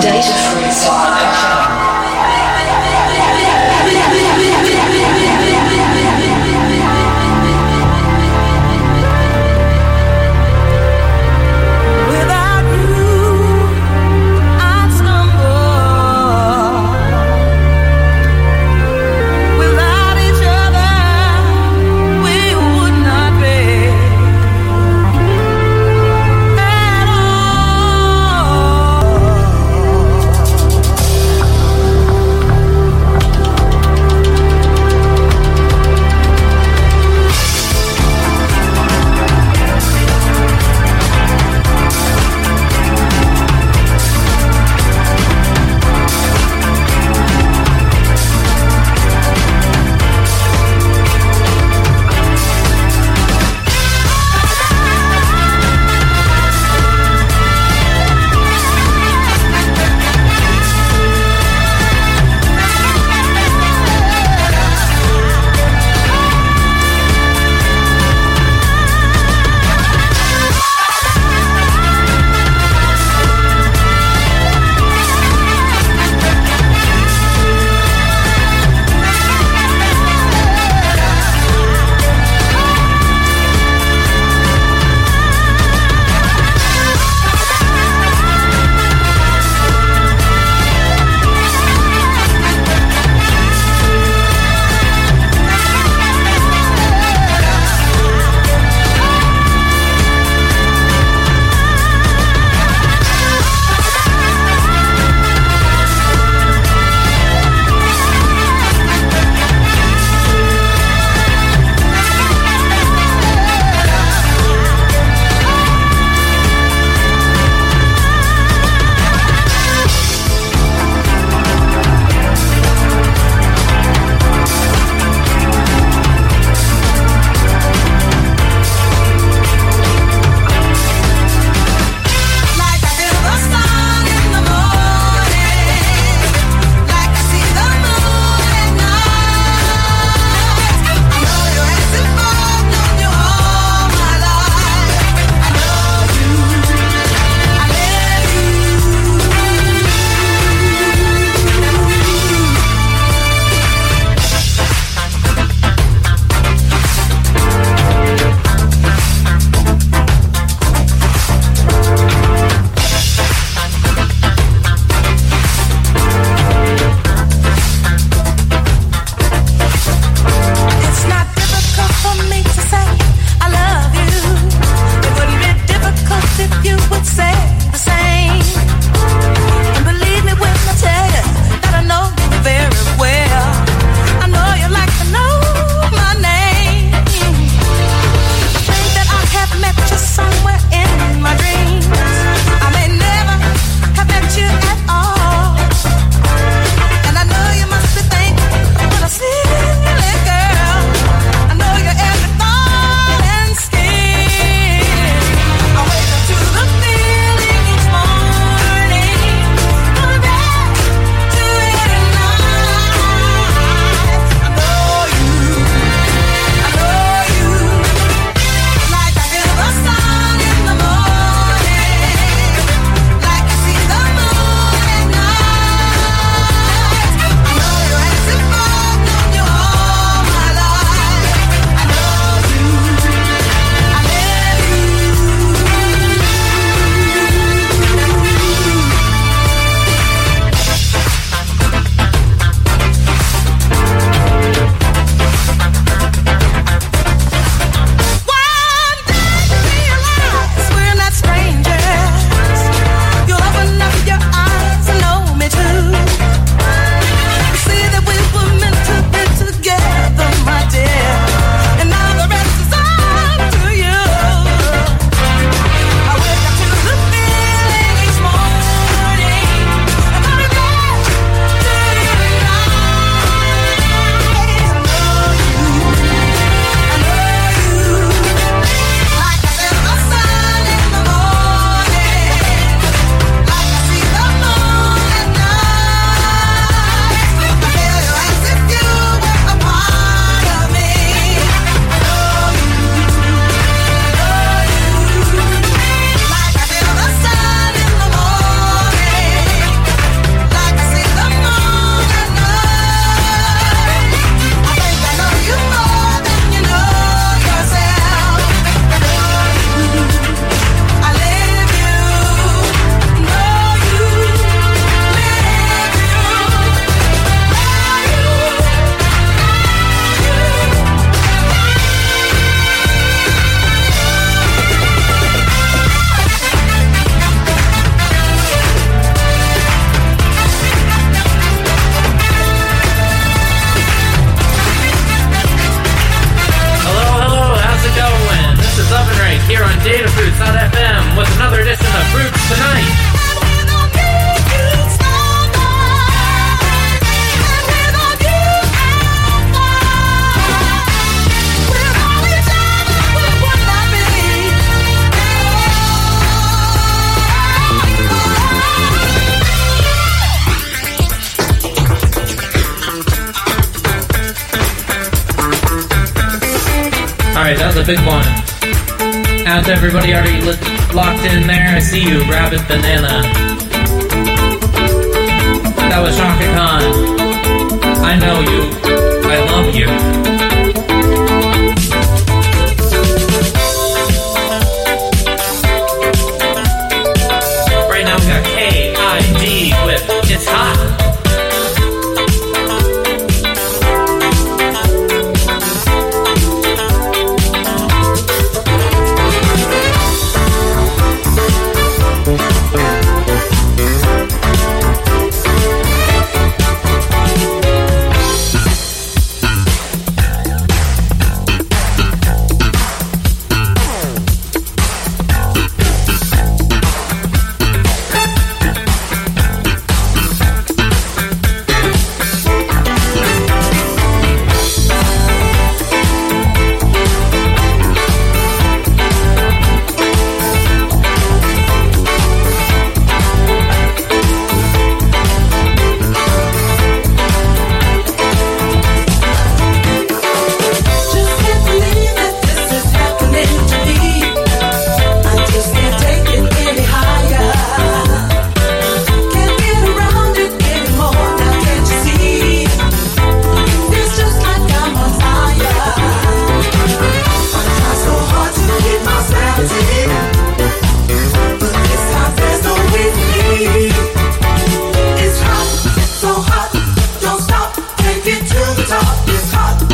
data free. errado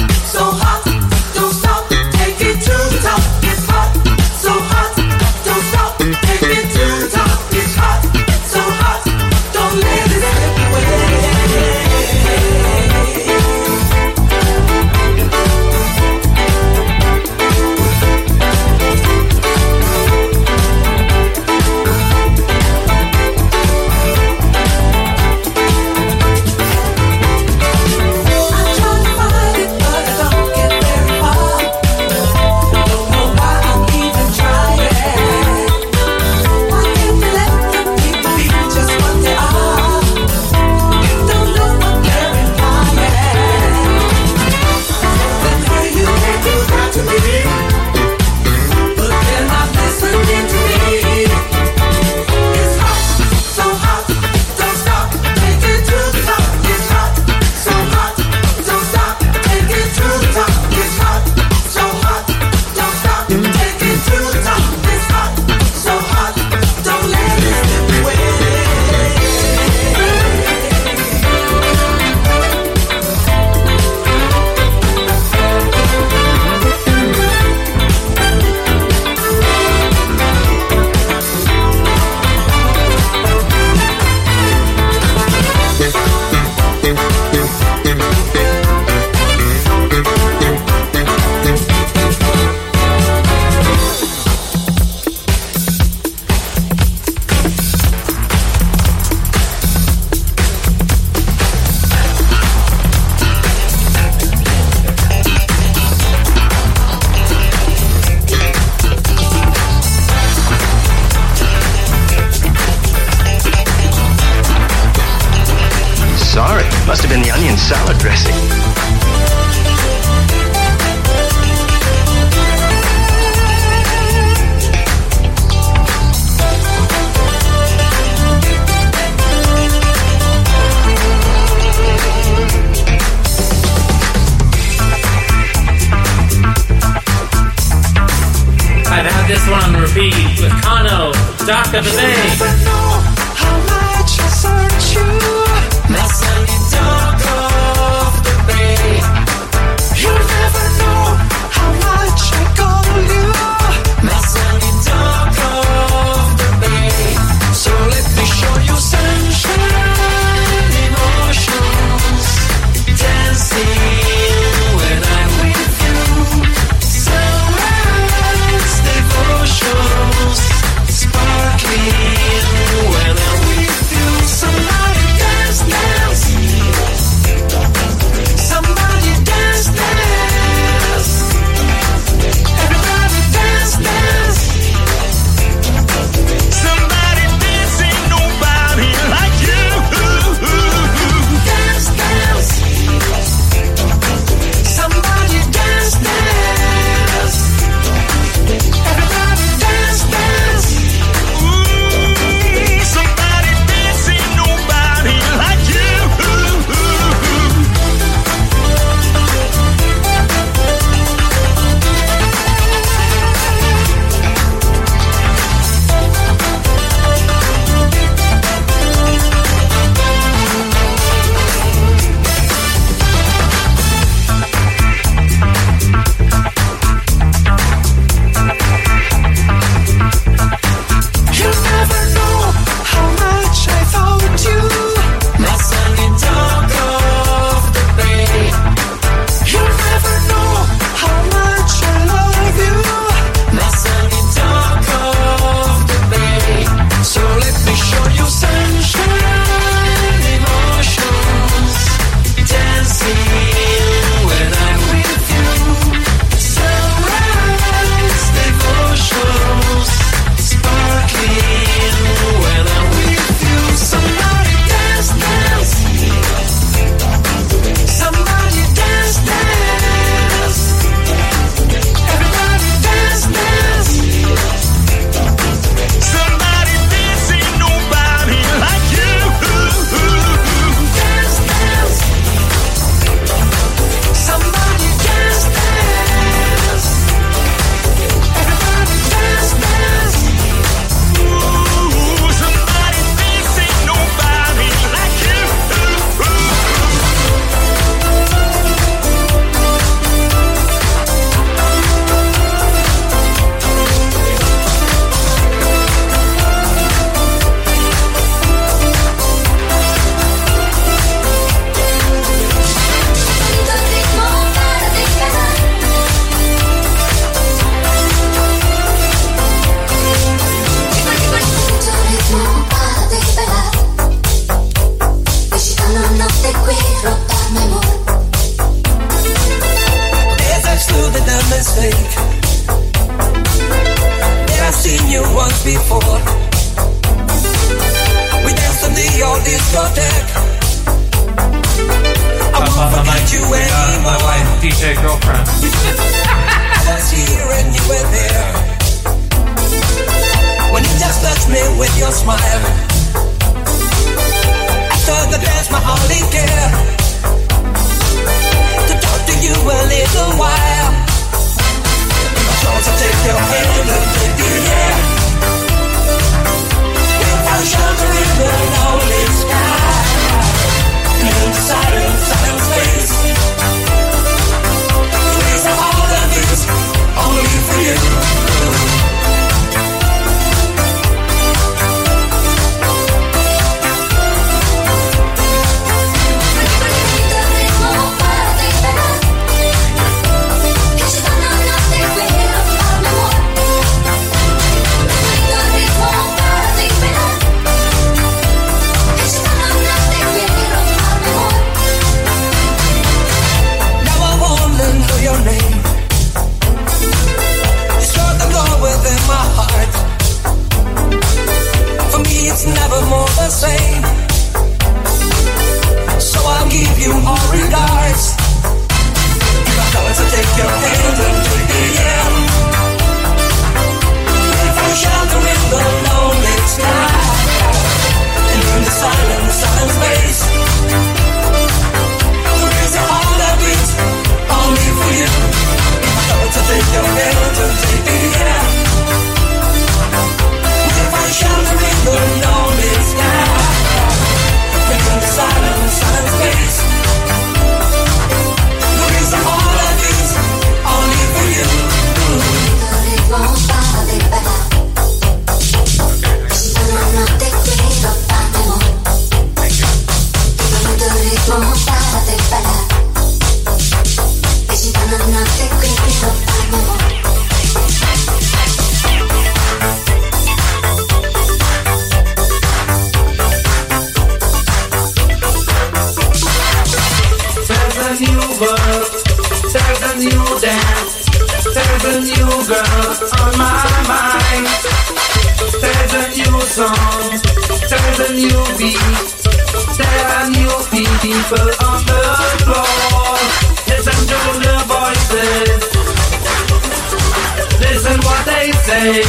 Sorry.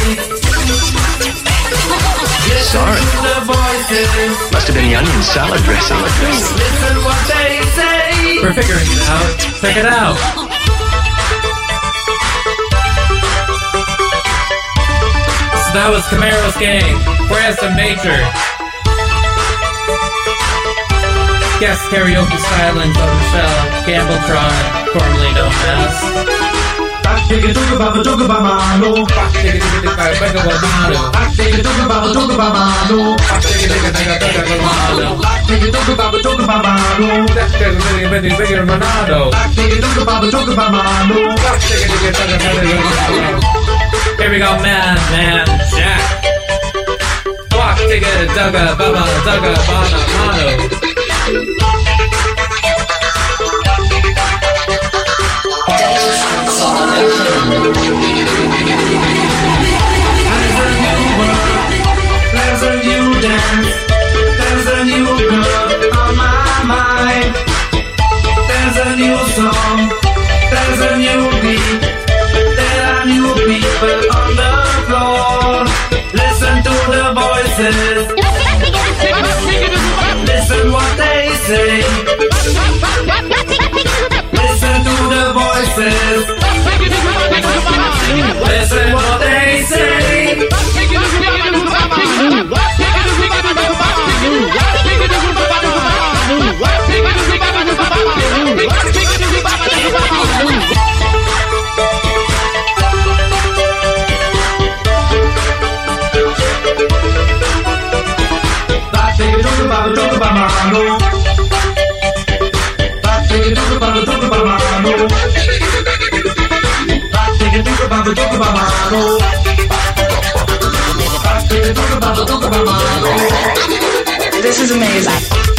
Must have been the onion salad dressing. We're figuring it out. Check it out. So that was Camaro's gang. Where's the major? Guest karaoke stylings of Michelle Gambletron, formerly known as. Take it the baba, talk about my no. Take it the baba, talk about my no. Take it the baba, talk about my no. Take it the baba, talk about my no. Here we go, man, man, Jack. Walk, tigga, dugga, baba, dugga, bana, mano. There's a new world, there's a new dance, there's a new girl on my mind. There's a new song, there's a new beat, there are new people on the floor. Listen to the voices, listen what they say. Listen to the voices, listen what they say. This is amazing.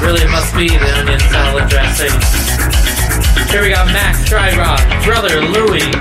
really must be the onion salad dressing. Here we got Mac, Try Rock, Brother Louie,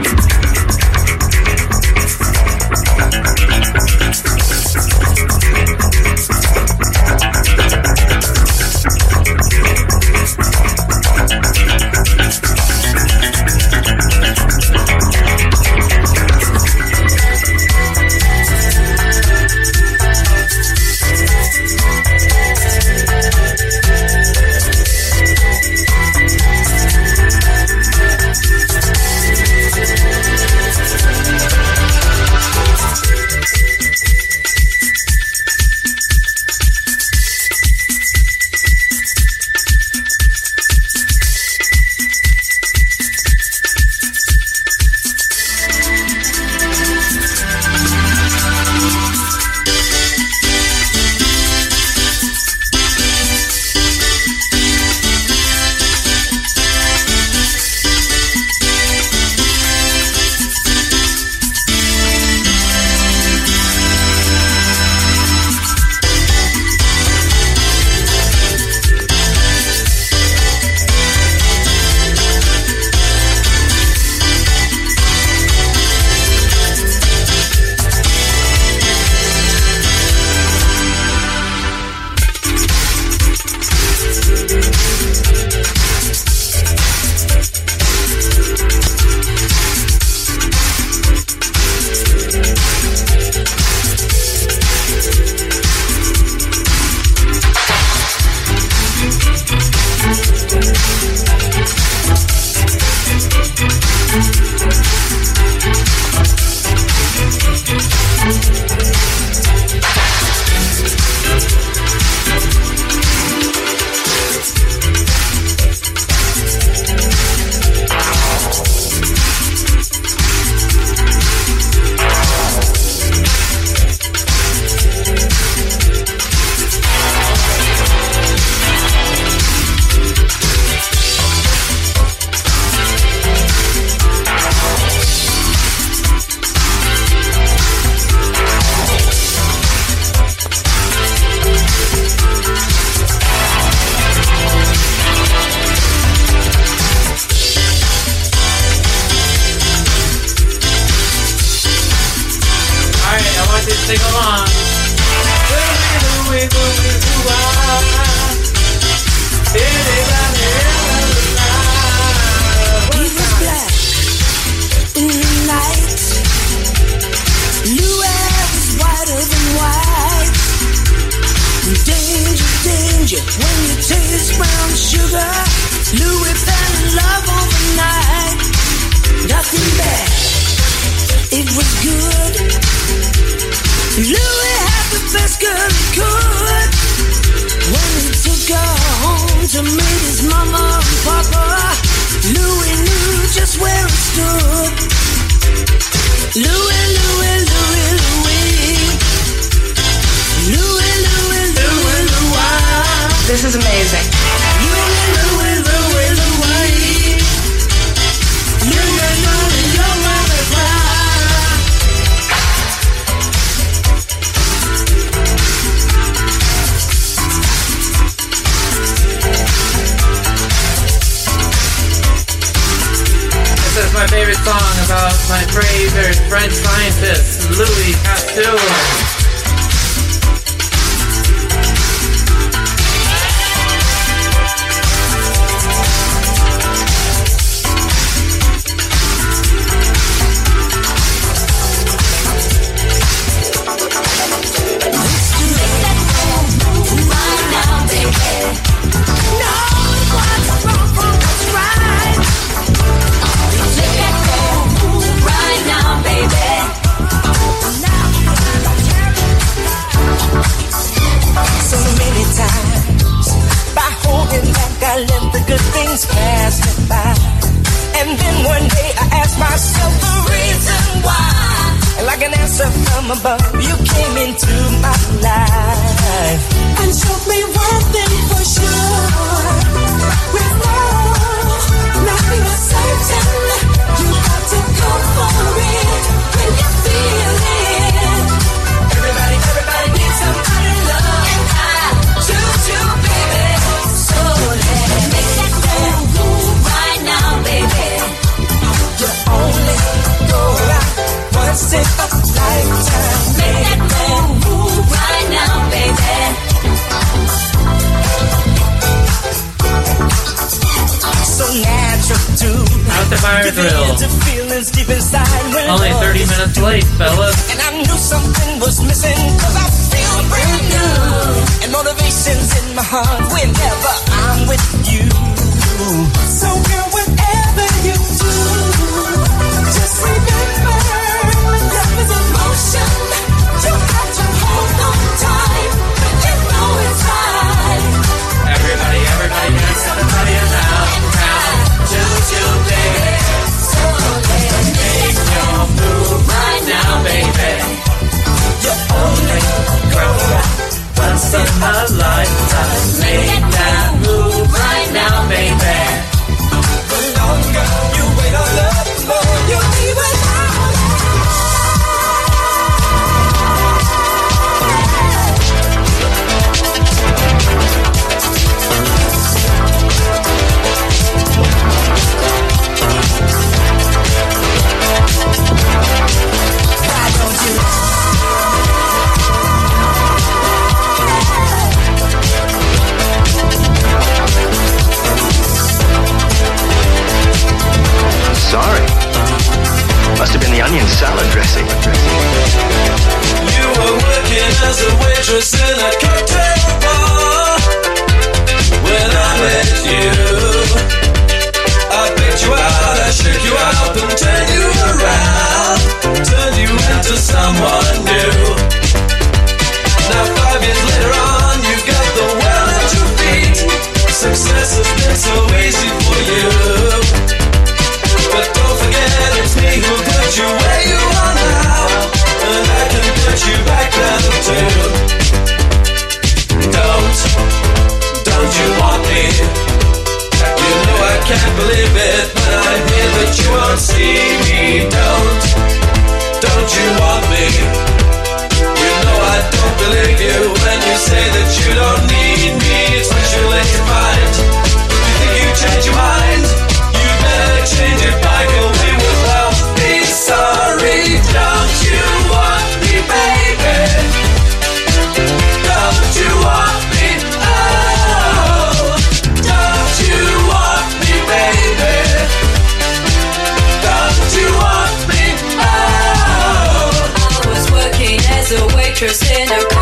waitress in a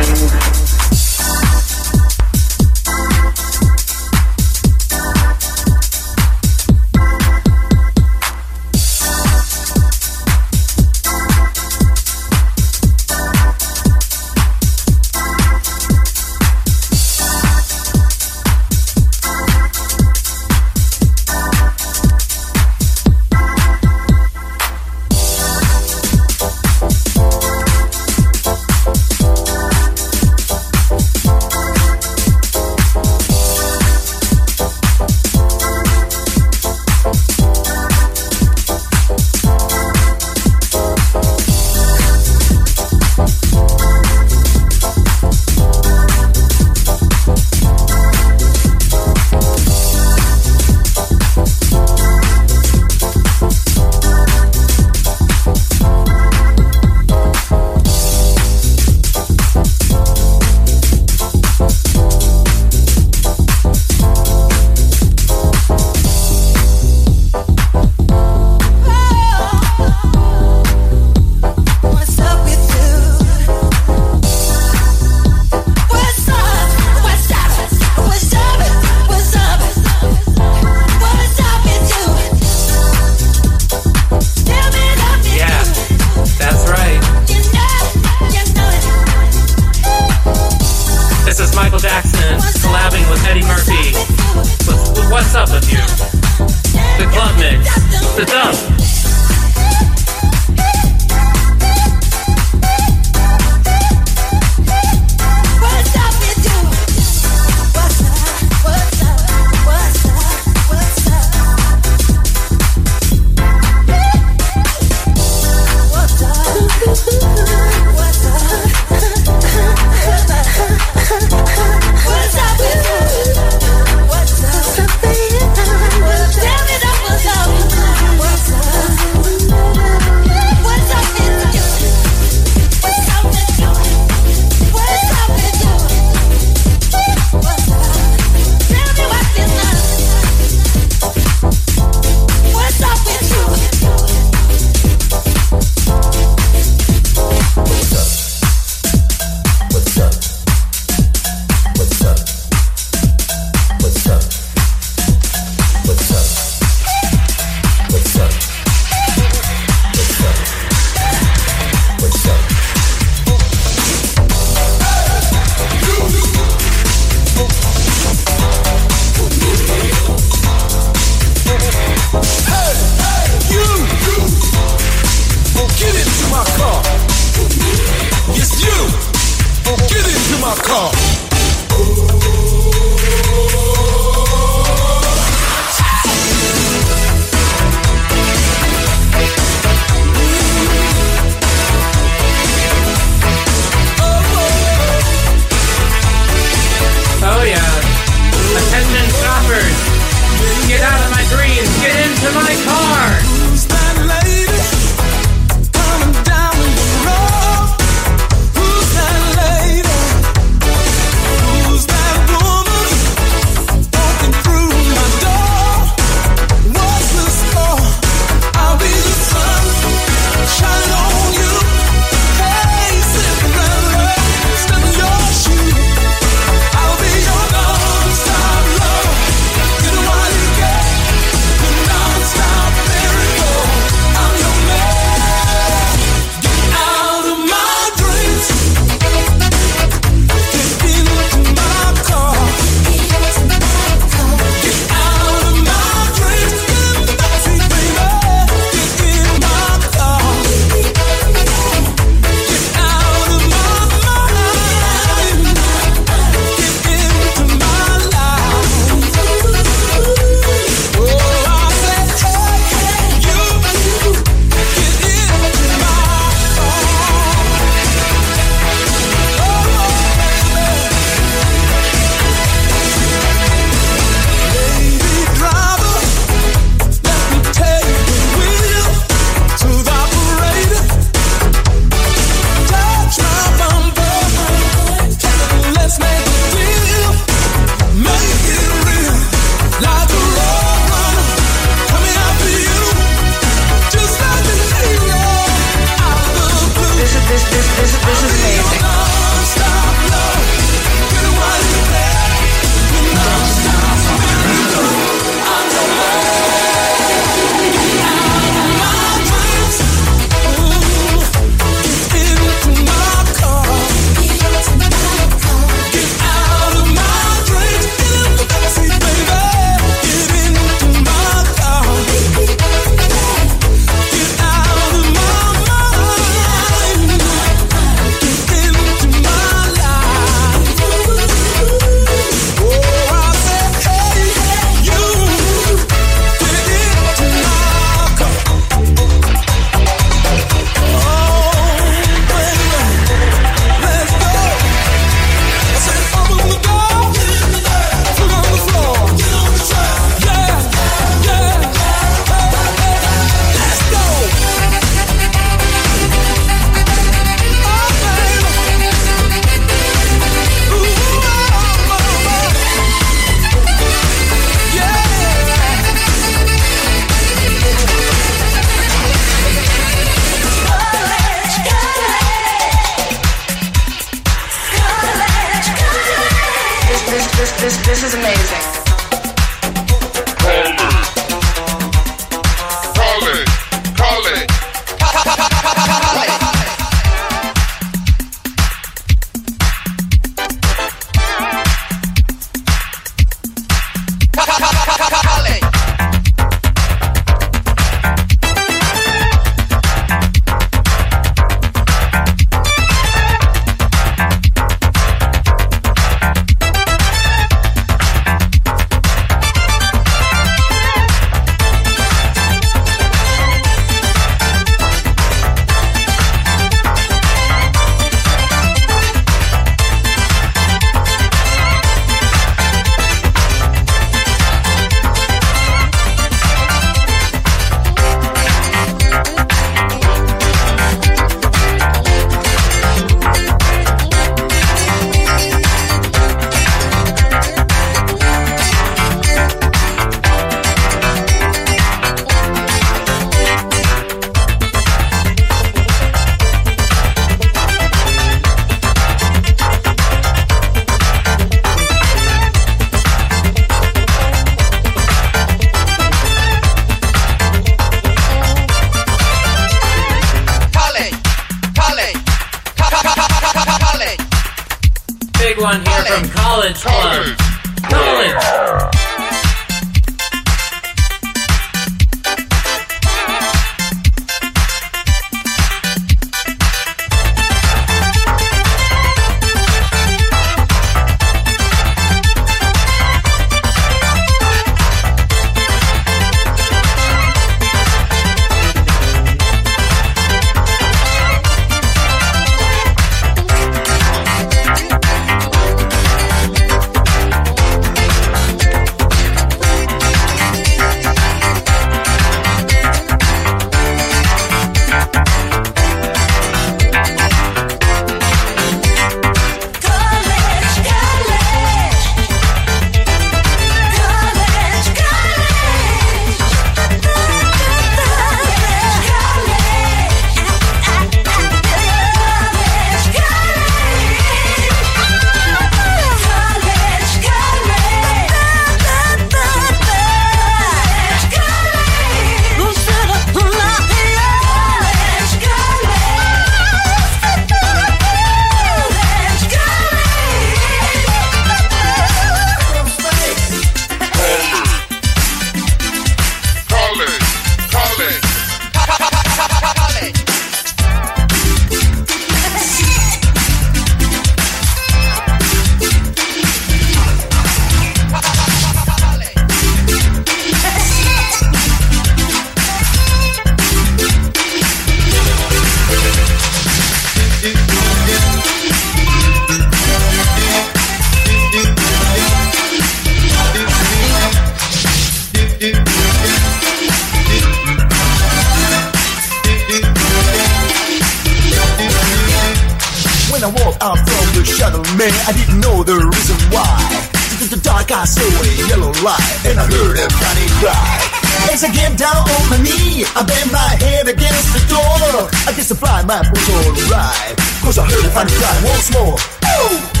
I didn't know the reason why. In the dark, I saw a yellow light, and I heard a funny cry. As I get down on my knee, I bang my head against the door. I guess the fly map was alright, cause I heard a funny cry once more. Oh!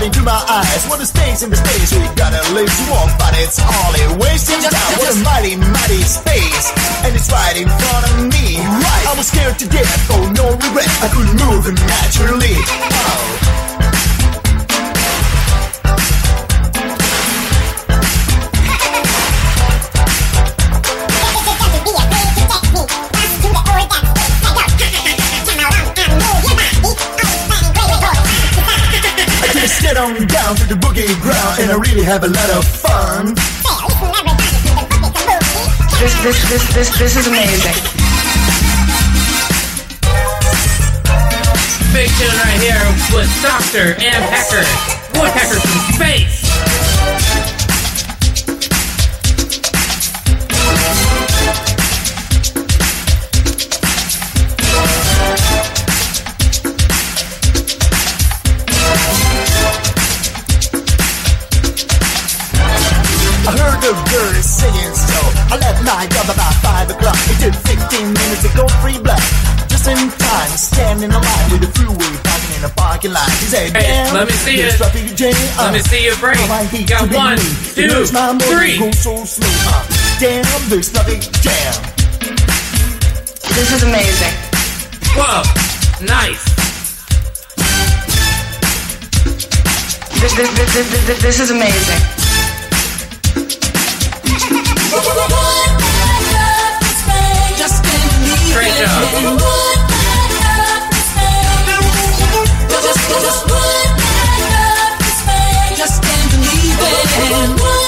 Right into my eyes. What a space in the space we gotta live walk, but it's all a wasting time. What a mighty, mighty space, and it's right in front of me. Right, I was scared to death, oh no regret. I couldn't move naturally. Oh. gonna really have a lot of fun. This, this, this, this, this is amazing. Big tune right here with Doctor and Pecker, Woodpecker from Space. Parking in a parking lot. He said, Hey, Damn, let me see this it. traffic jam, uh, Let me see your brain. how I hate Got to one, two, It makes my motor go so slow. Uh, damn, this traffic jam. This is amazing. Whoa, nice. This, this, this, this, this, this, this is amazing. Great job. Believe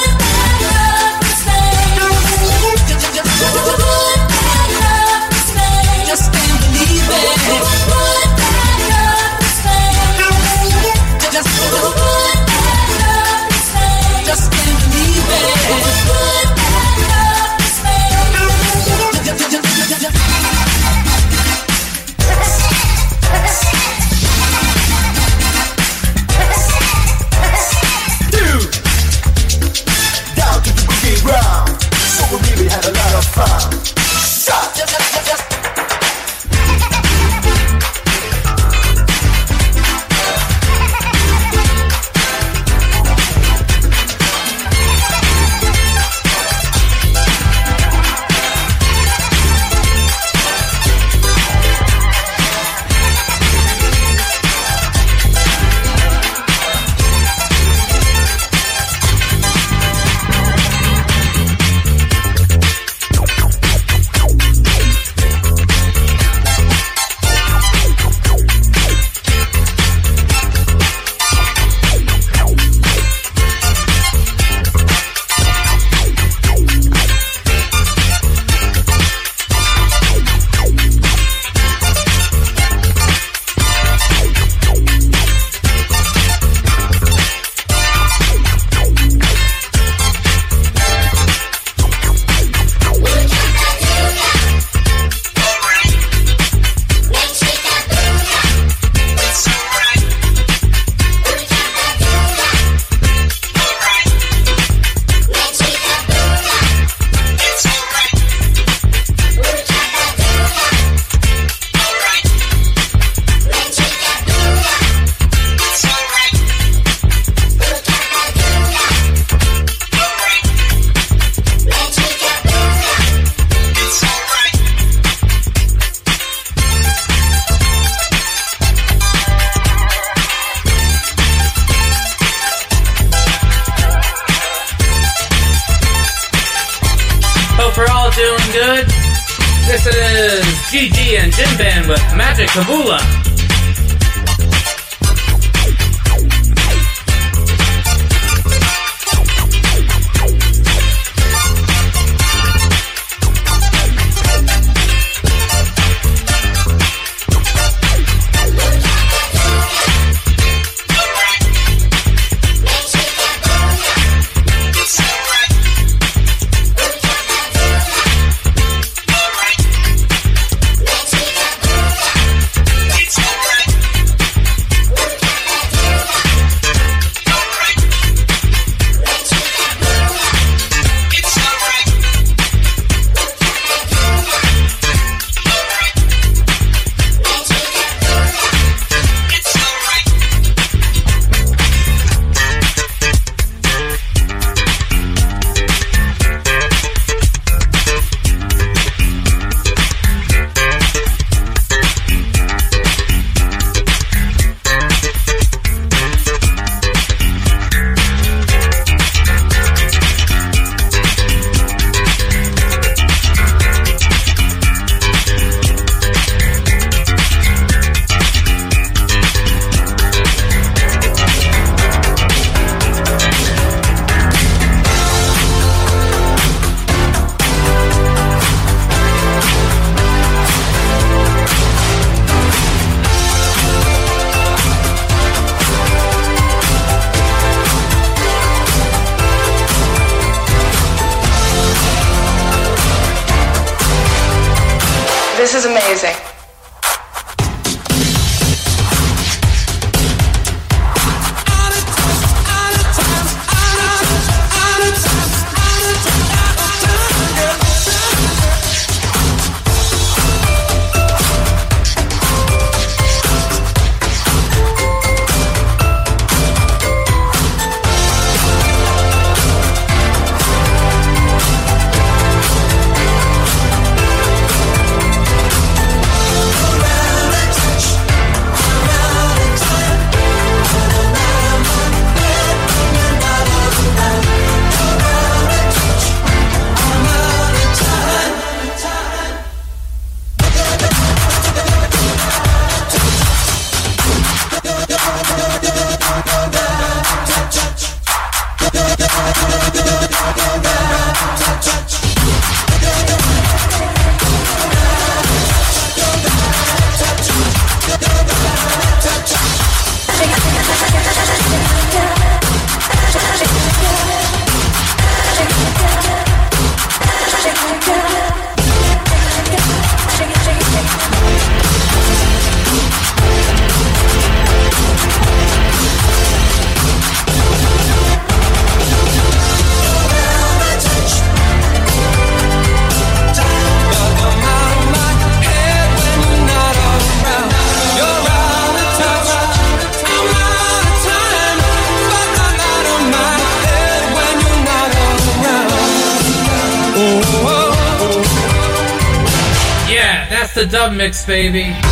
the baby.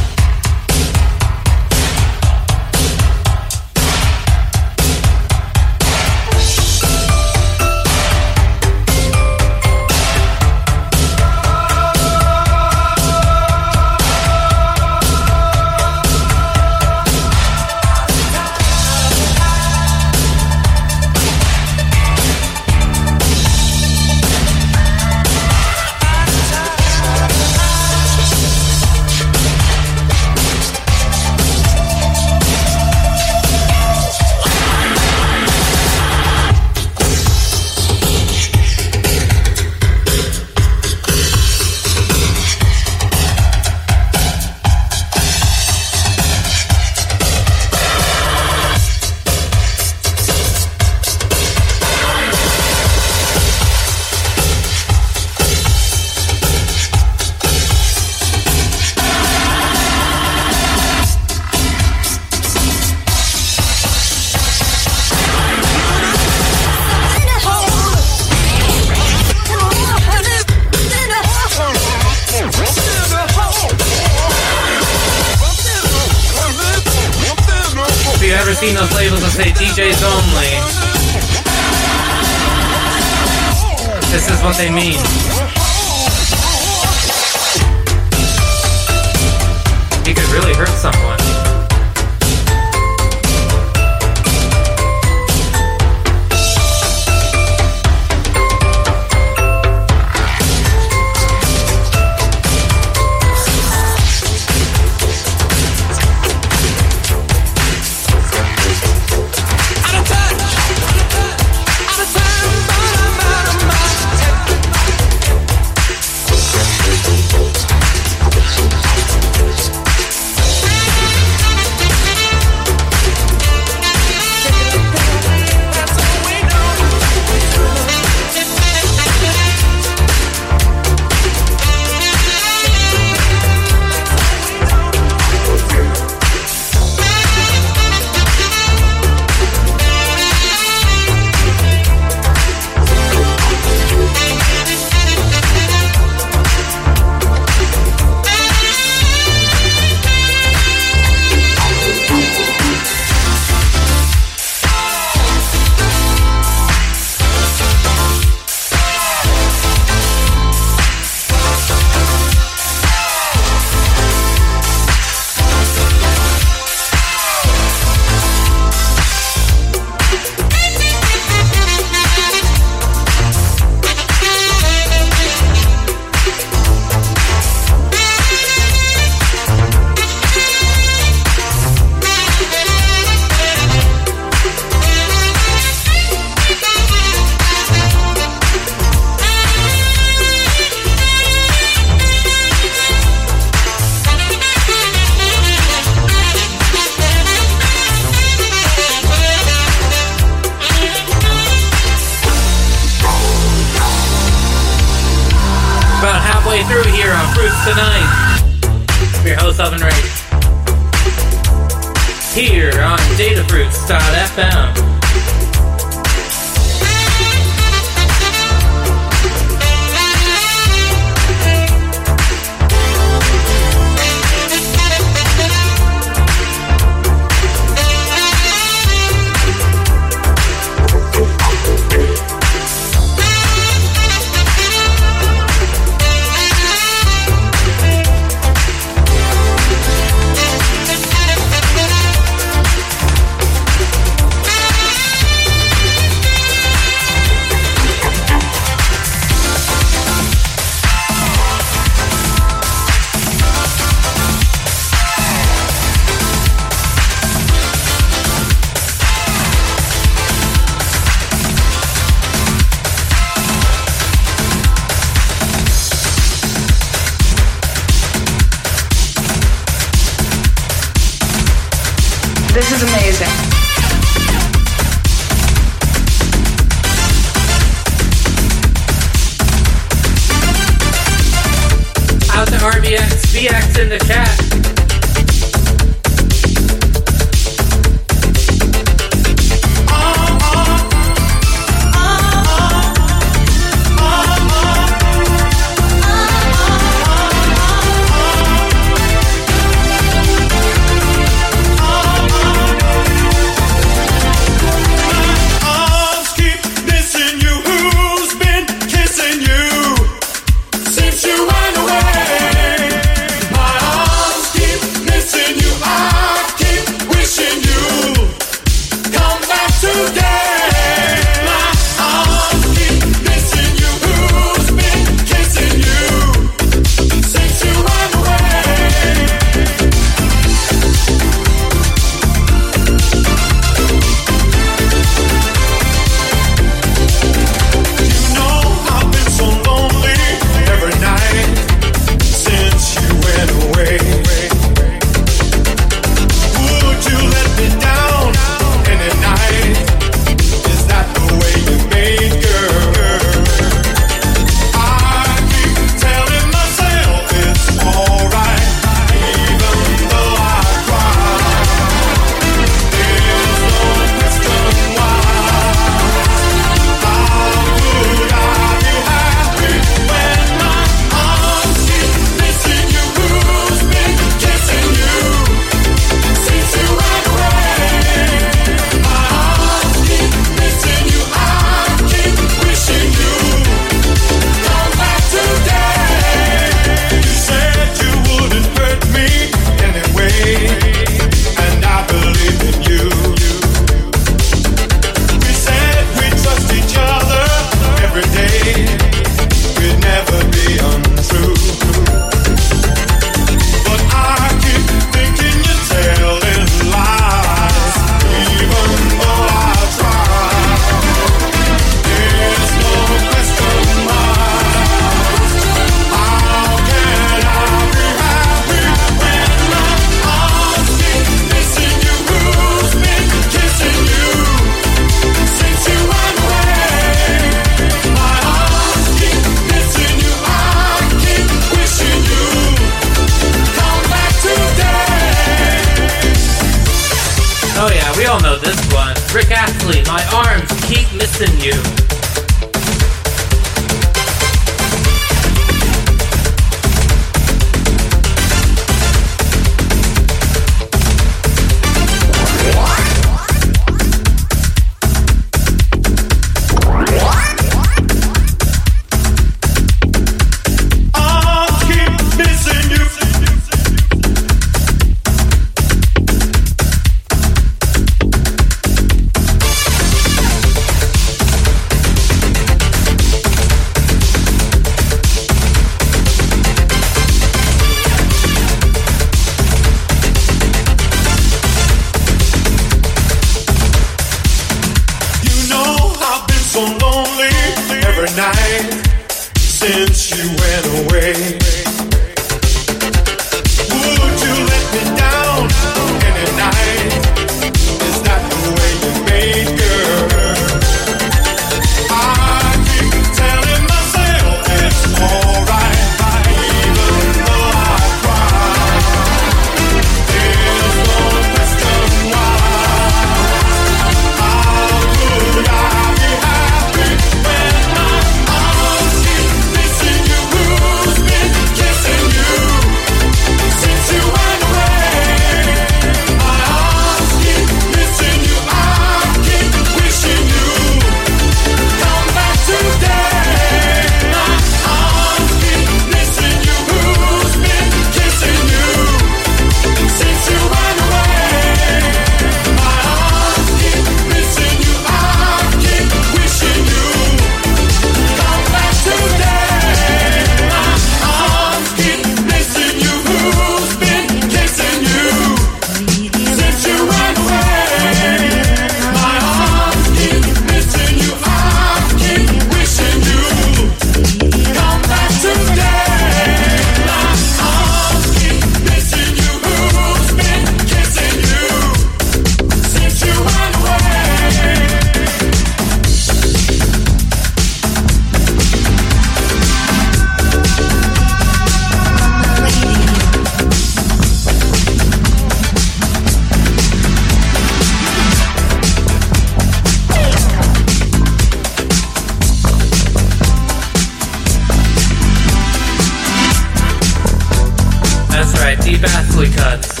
by Deep Athlete Cuts.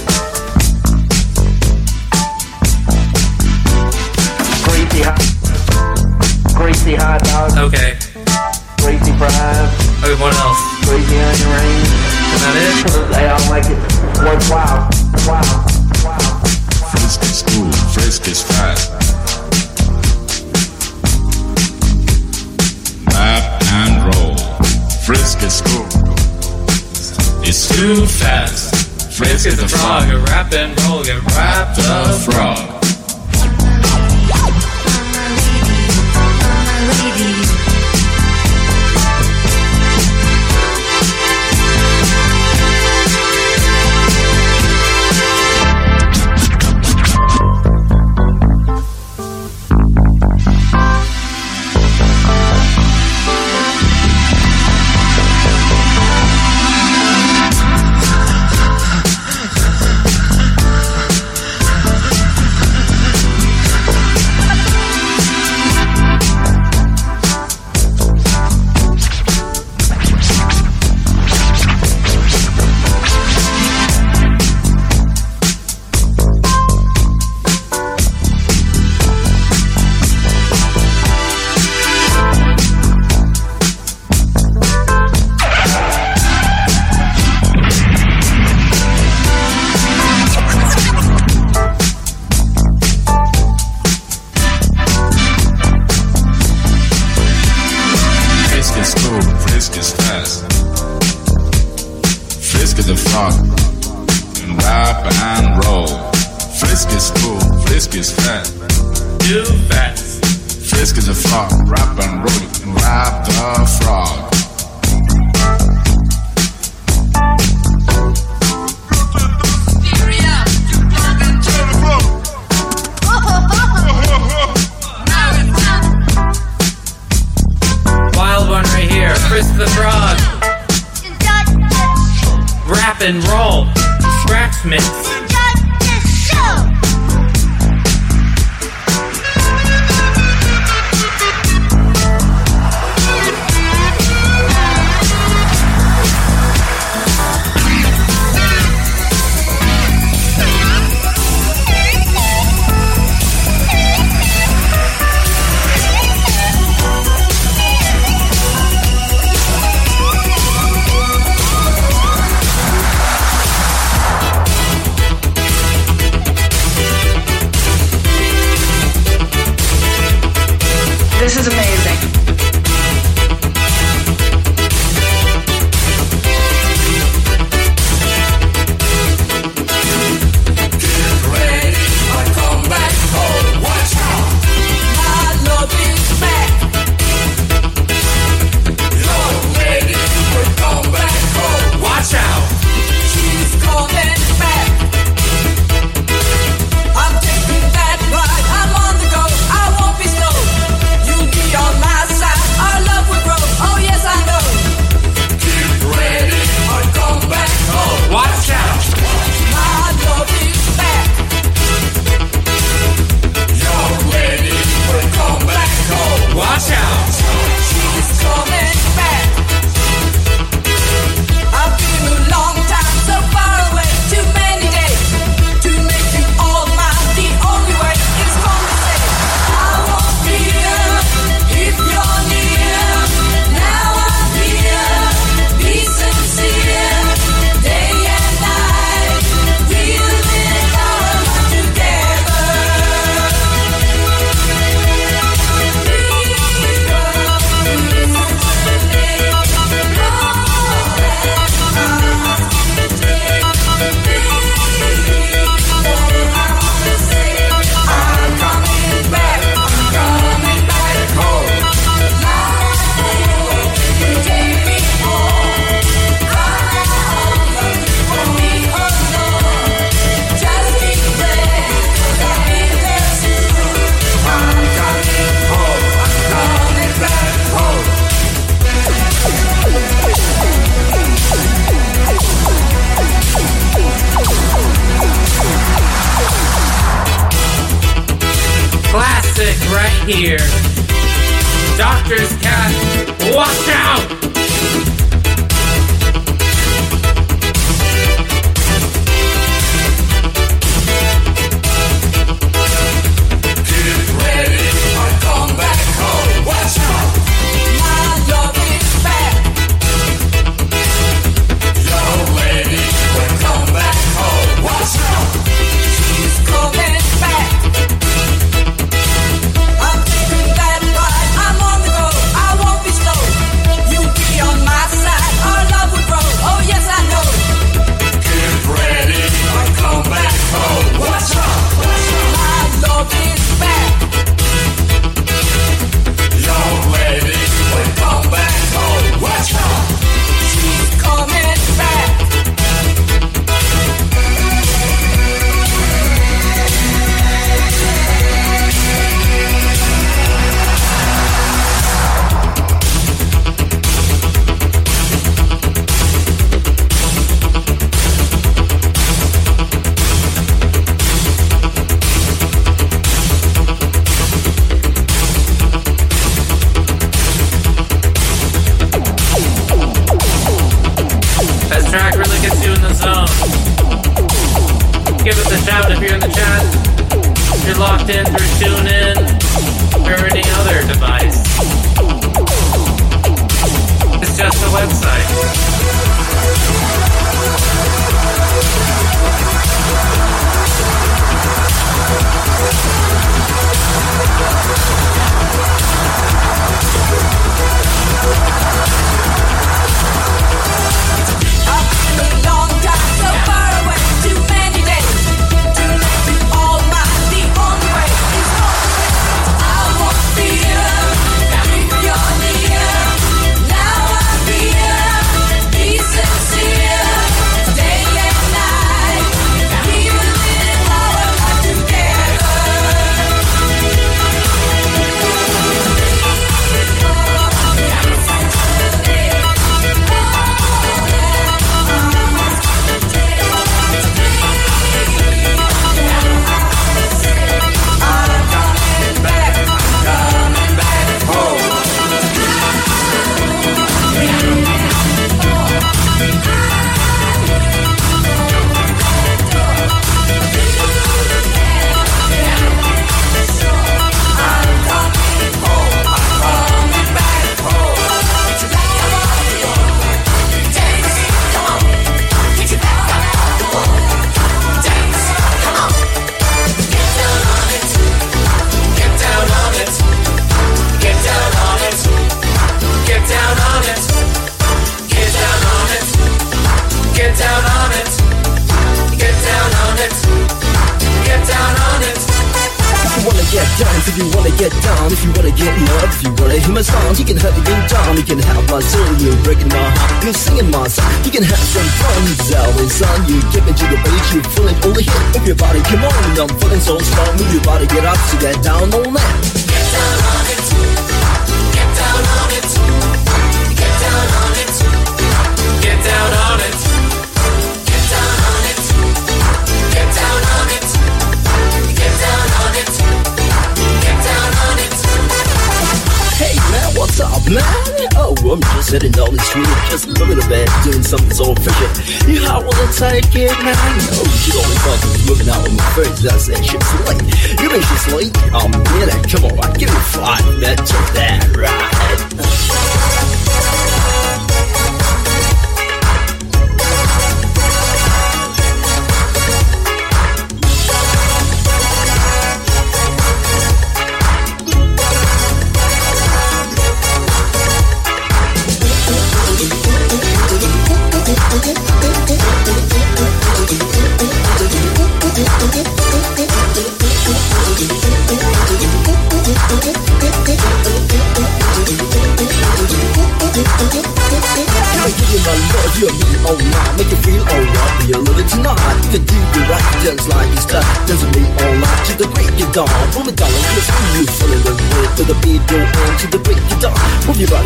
Greasy hot. Greasy hot dogs. Okay. Greasy fries. Okay, what else? Greasy onion rings. Is that it? I don't like it worthwhile. Wow. Wow. Frisky school, frisky Frisk is and roll. Frisky school. It's too fast. Fritz is the frog, rap and roll, get rap the frog. If you wanna hear you can have it in down, you can have my soul, you're breaking my heart, you're singing my song, you can have some fun, it's always on, you give into the beat, you're feeling the hit, move your body, come on, I'm feeling so strong, move your body, get up, so get down. On that. Get down on it. What's up man? Oh, I'm just sitting down the street, just looking at bed, doing something so fishy. You how wanna take it man? You only fucking looking out on my face, that's that shit's late. You think she's late? I'm in it, come on, give me five, man, take that right.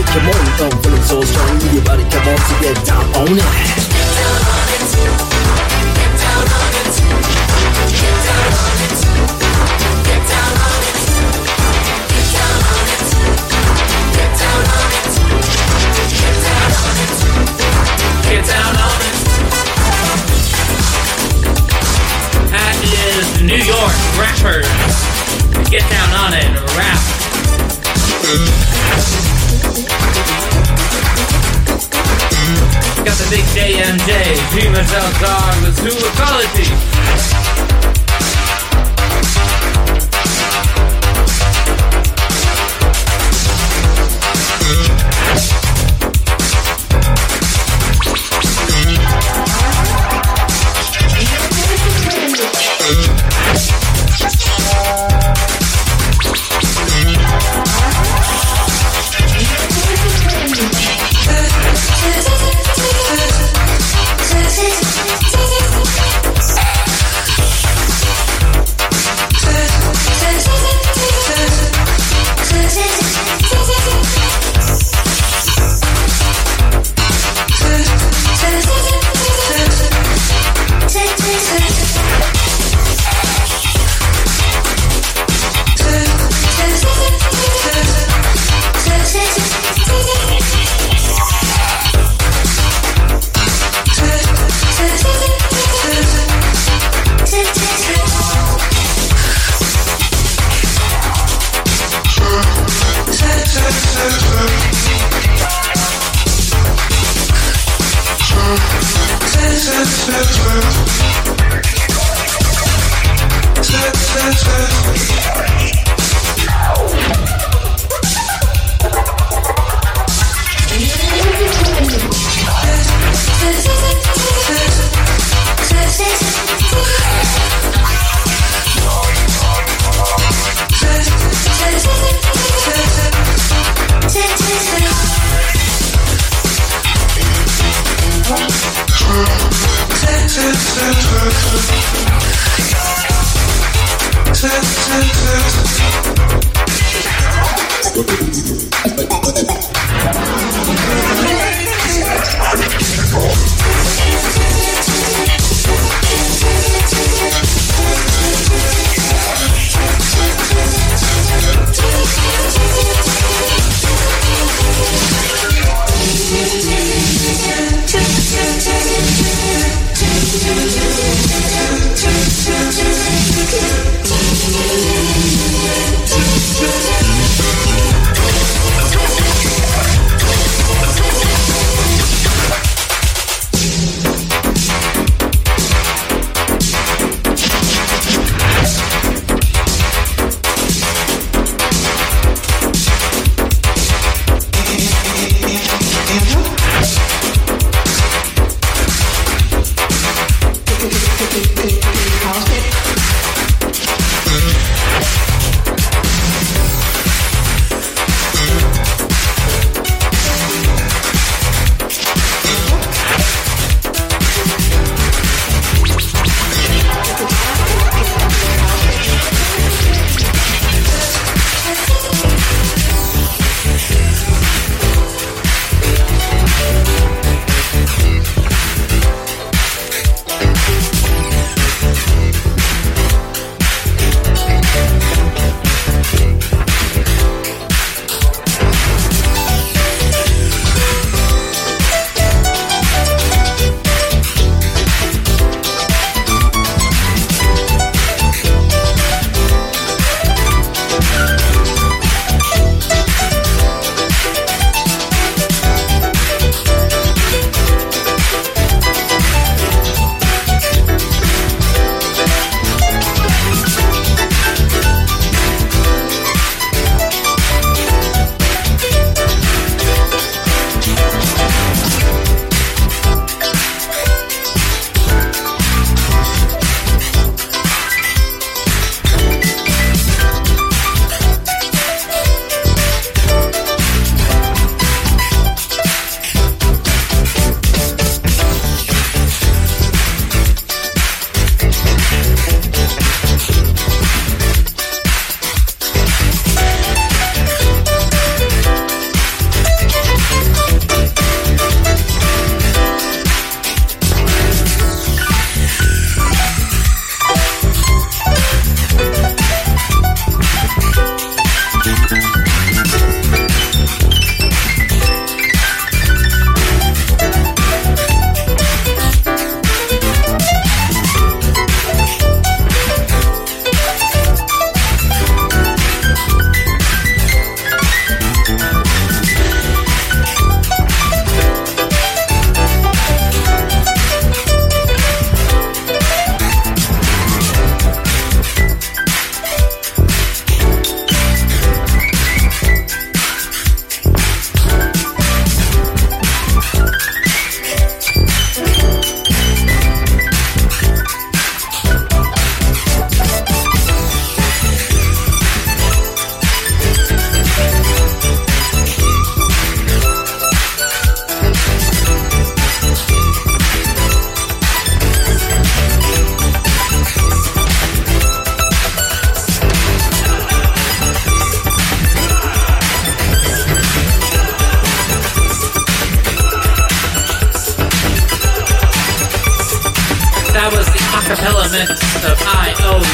Come on, I'm feeling so strong your body, come on, to get down on it down on it. New York rappers. Get down on it, rap. Got the big JMJ, Dreamers Outside with Zoology. That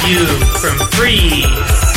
IOU from Freeez.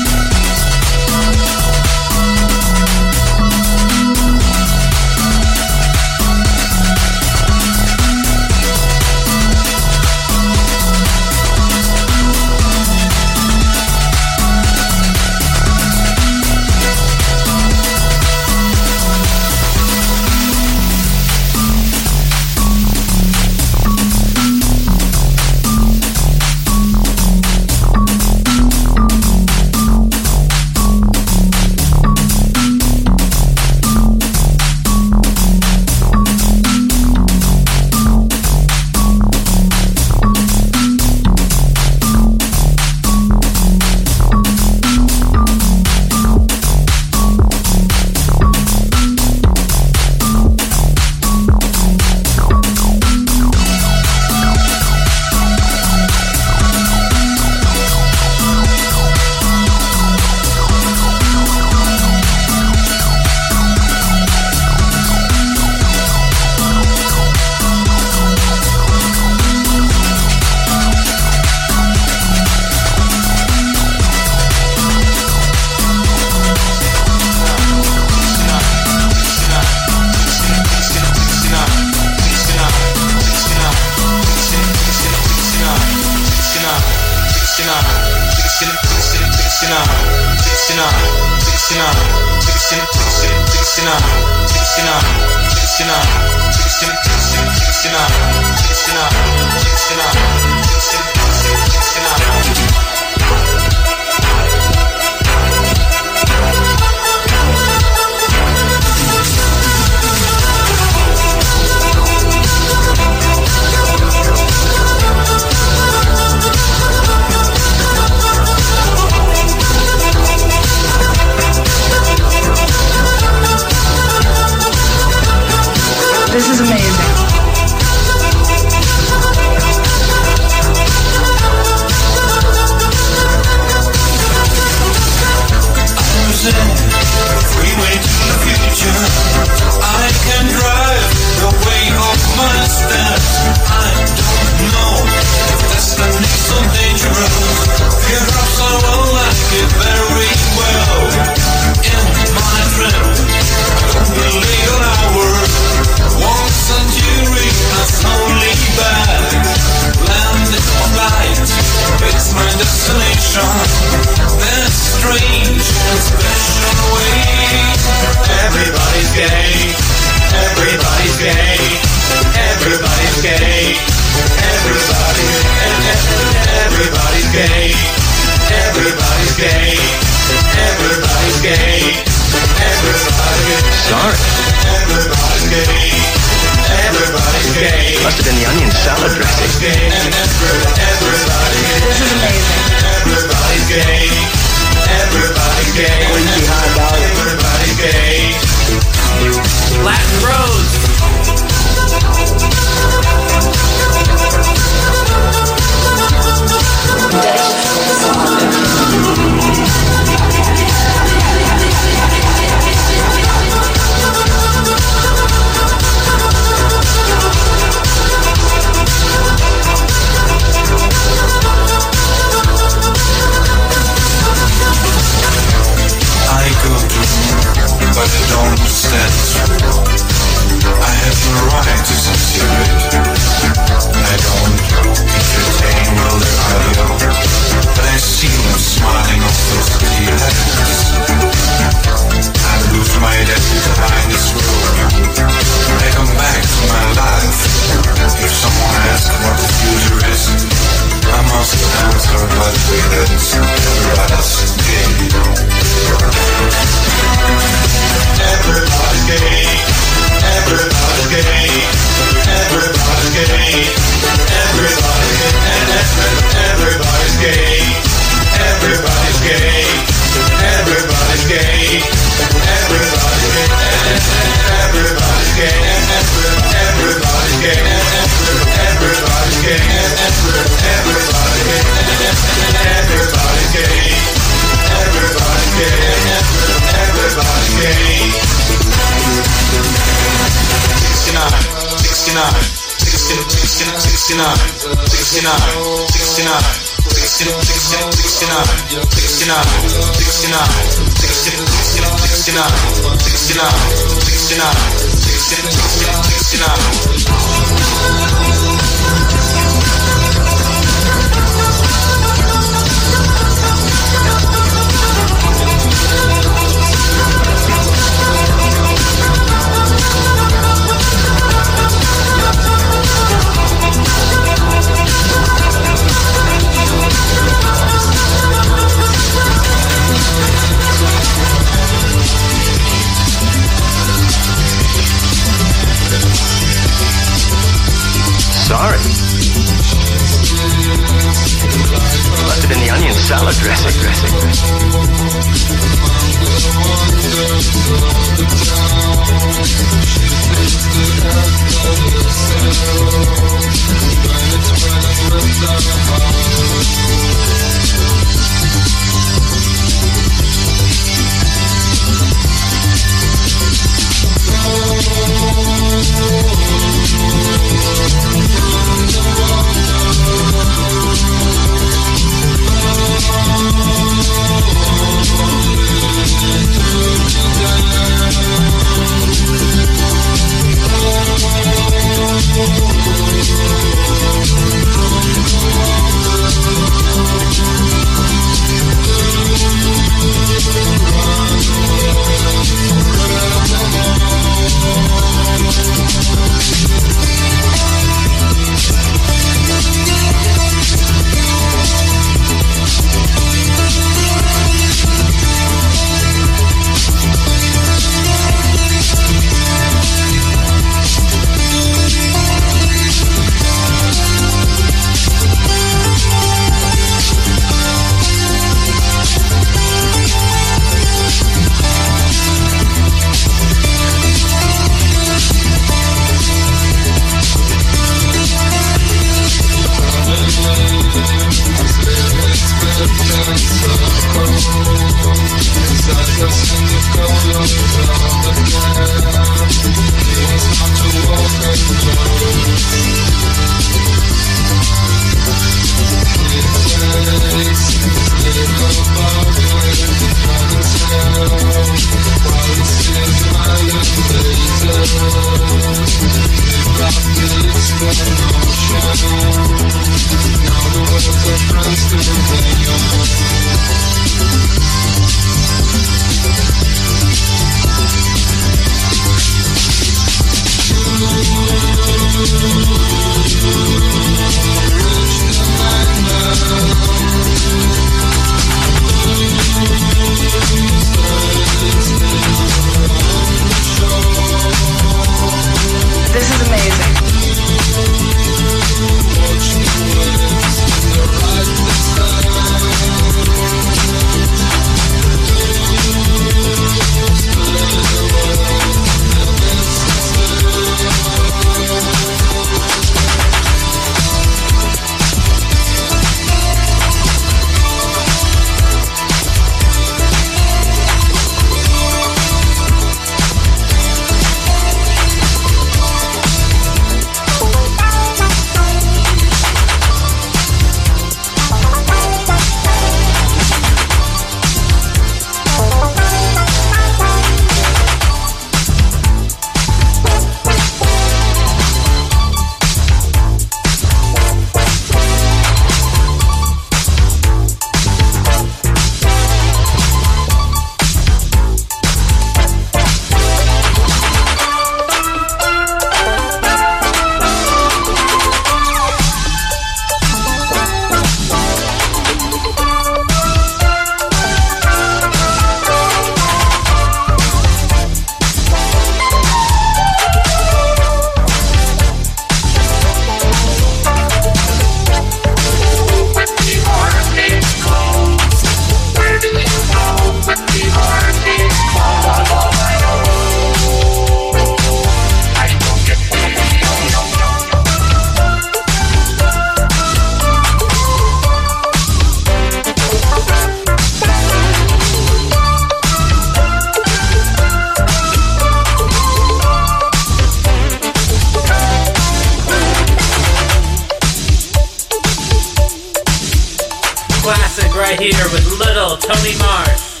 Little Tony Marsh.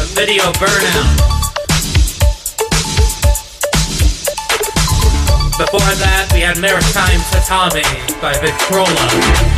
a video burnout. Before that, we had Maritime Tatami by Victrola.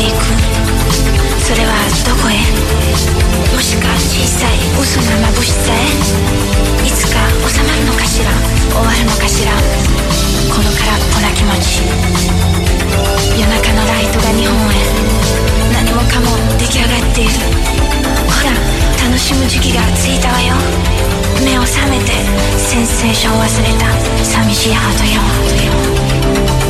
ていく。それはどこへ？もしか小さい嘘なまぶしさへいつか収まるのかしら？終わるのかしら？この空っぽな気持ち。夜中のライトが日本へ。何もかも出来上がっている。ほら楽しむ時期がついたわよ。目を覚めてセンセーション忘れた。寂しいハートよ。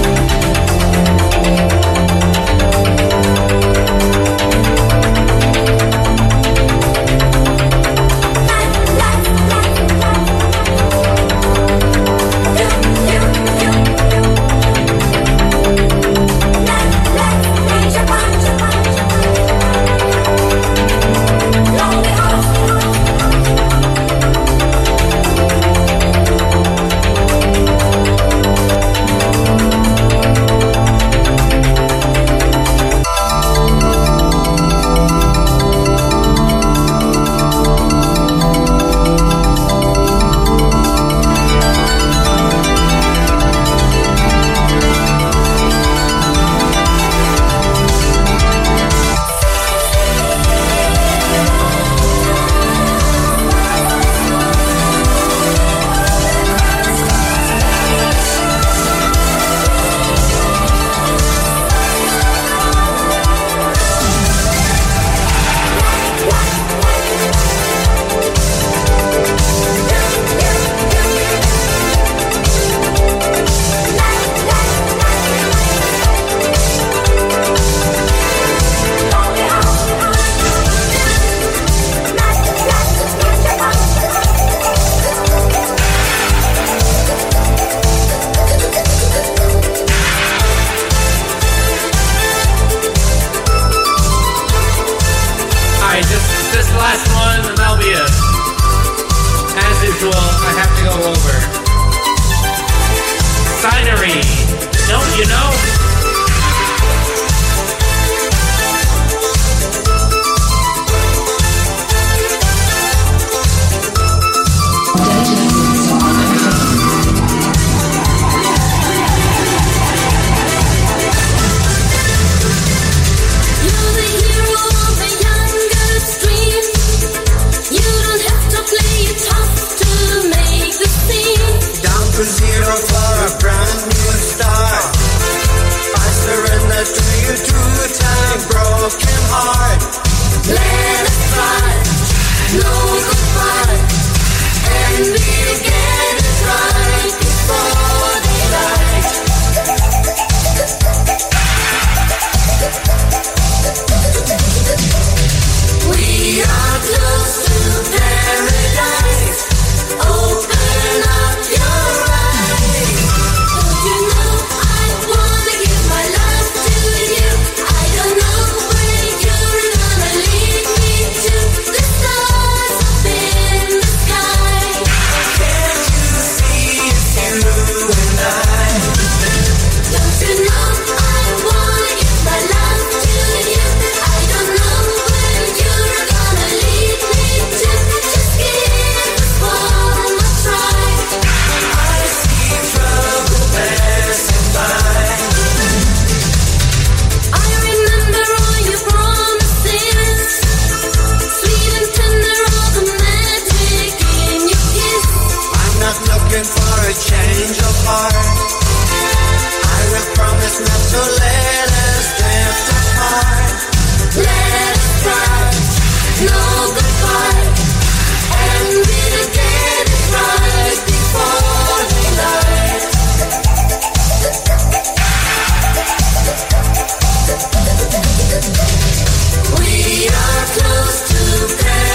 for a change of heart. I will promise not to let us drift apart. Let us start, no goodbye, and we'll get right before the night. We are close to death.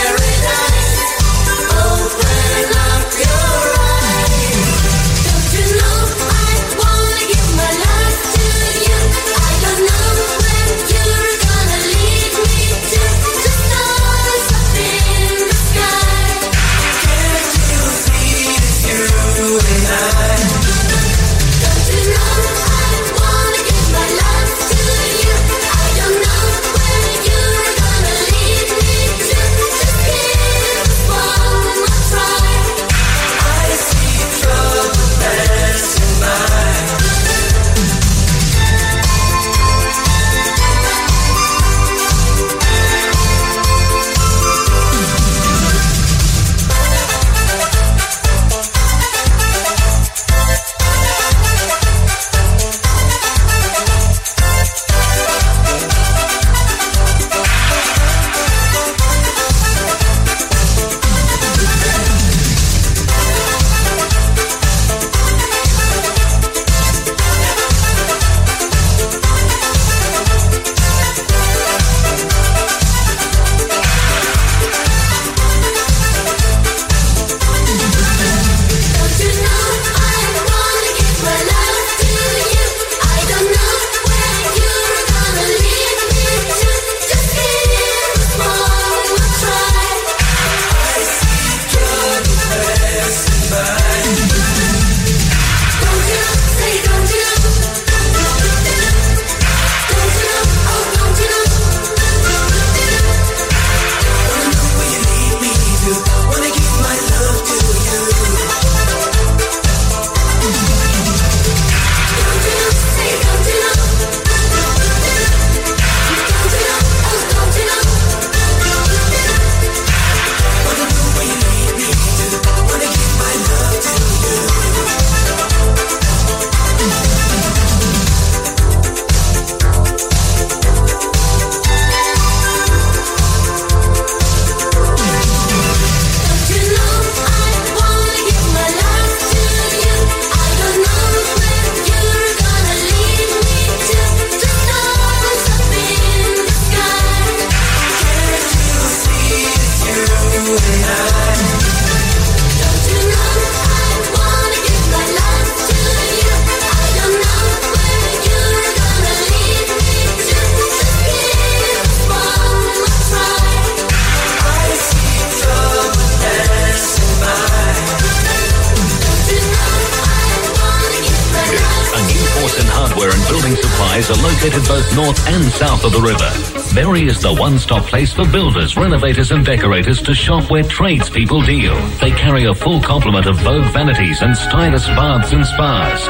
Of the river. Berry is the one-stop place for builders, renovators and decorators to shop where tradespeople deal. They carry a full complement of Vogue vanities and stylish baths and spas.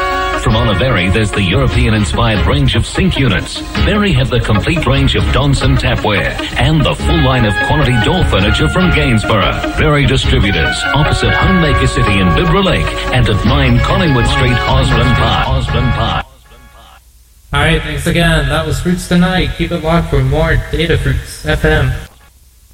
From Oliveri, there's the European-inspired range of sink units. Berry have the complete range of Donson tapware and the full line of quality door furniture from Gainsborough. Berry Distributors, opposite Homemaker City in Bibra Lake and at 9 Collingwood Street, Osborne Park. Osborne Park. Alright, thanks again. That was Fruits Tonight. Keep it locked for more Datafruits FM.